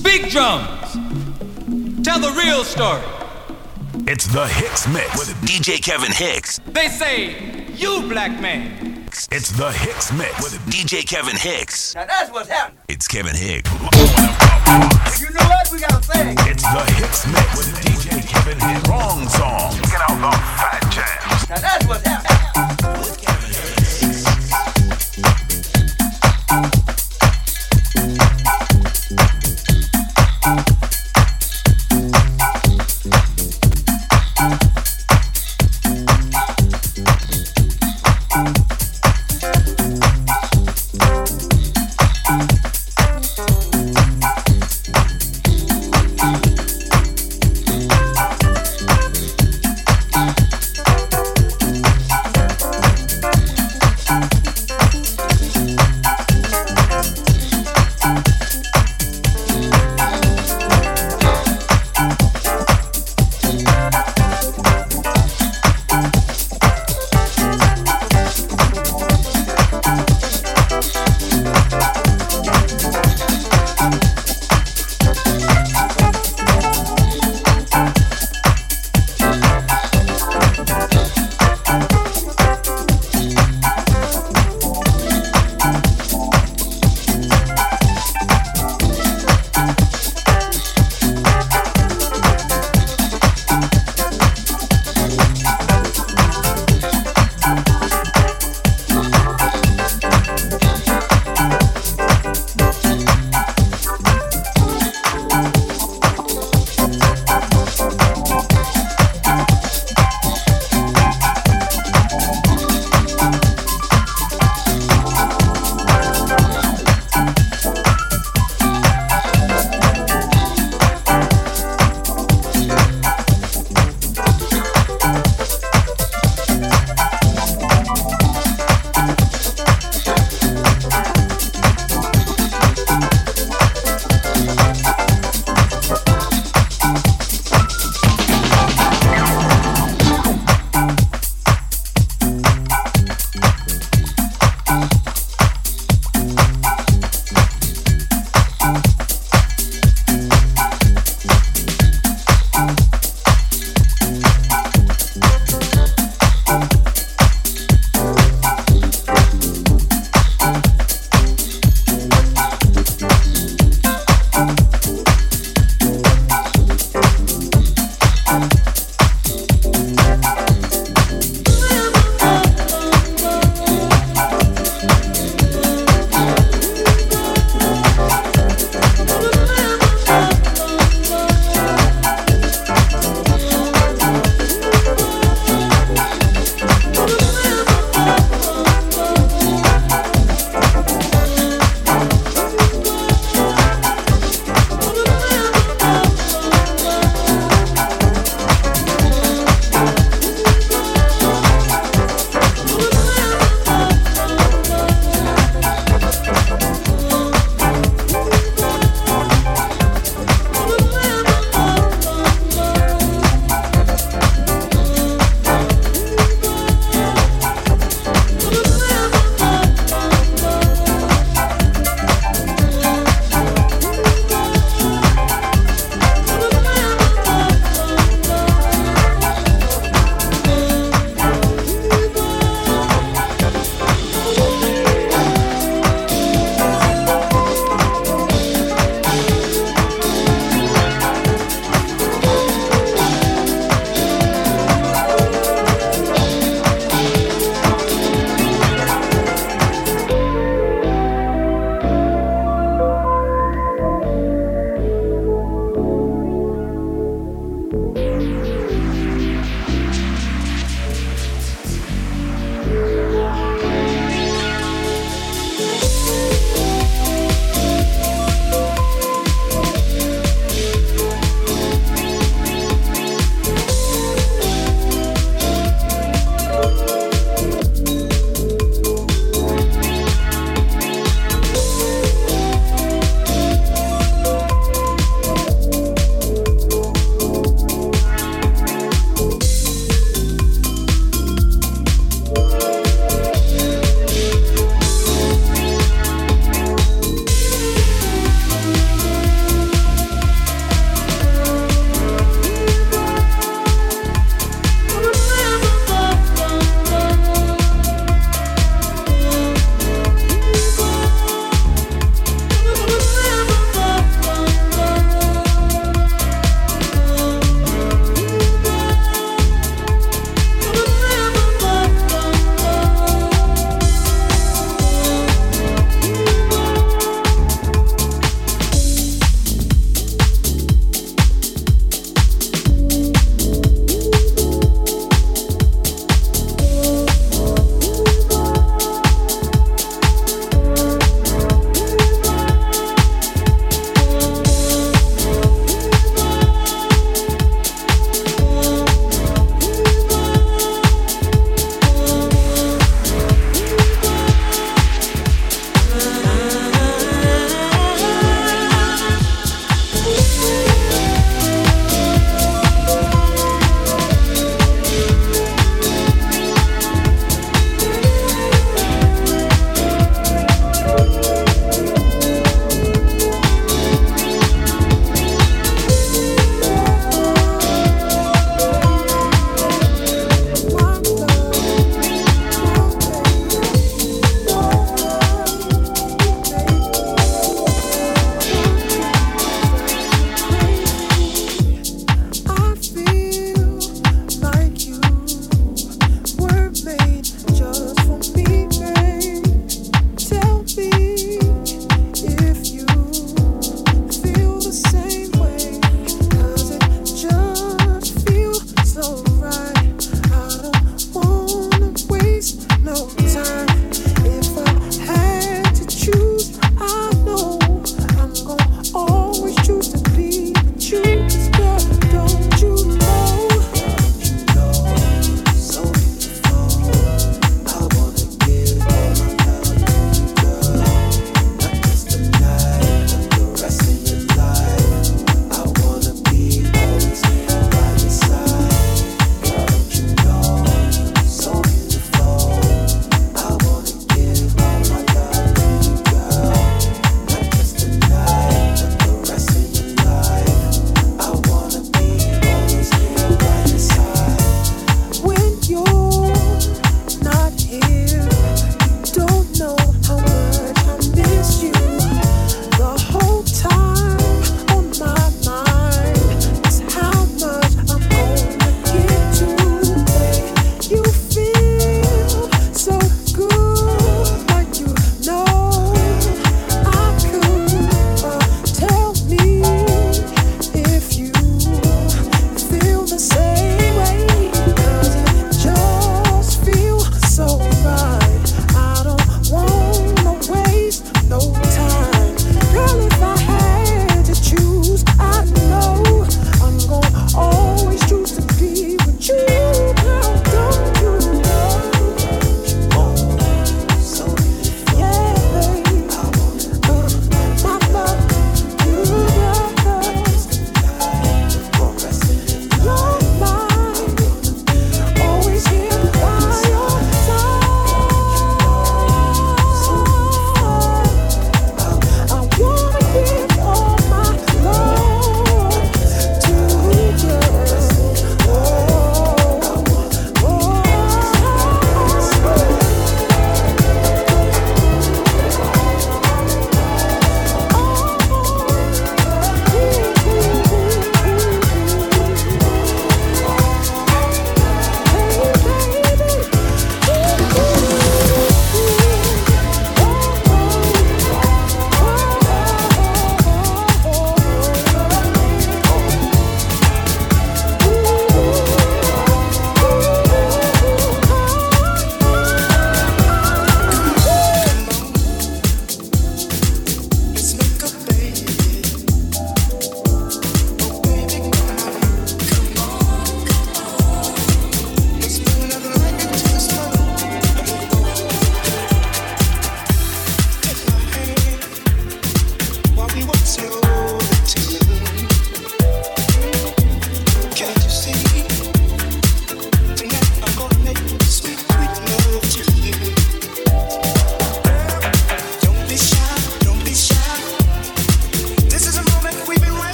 Speak drums. Tell the real story. It's the Hicks Mix with DJ Kevin Hicks. They say, you black man. It's the Hicks Mix with DJ Kevin Hicks. Now that's what's happening. It's Kevin Hicks. You know what? We got a thing. It's the Hicks Mix with DJ Kevin Hicks. Wrong song. Get out the fat jams. Now that's what's happening.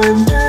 when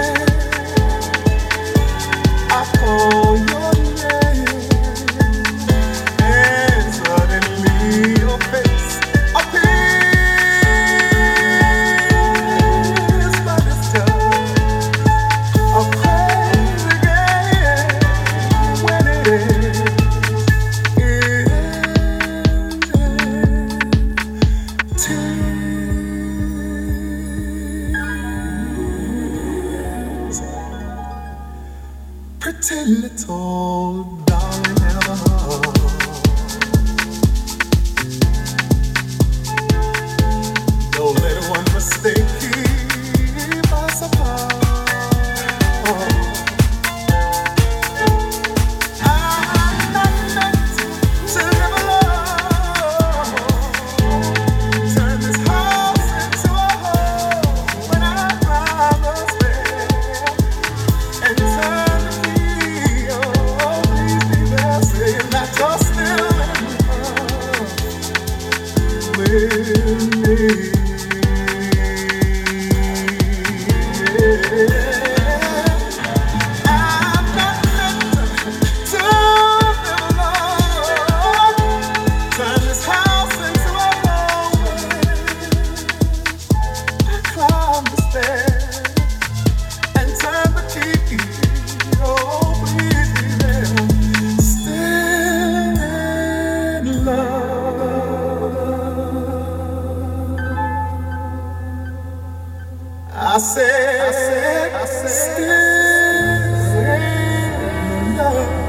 said, I said, still, still, no.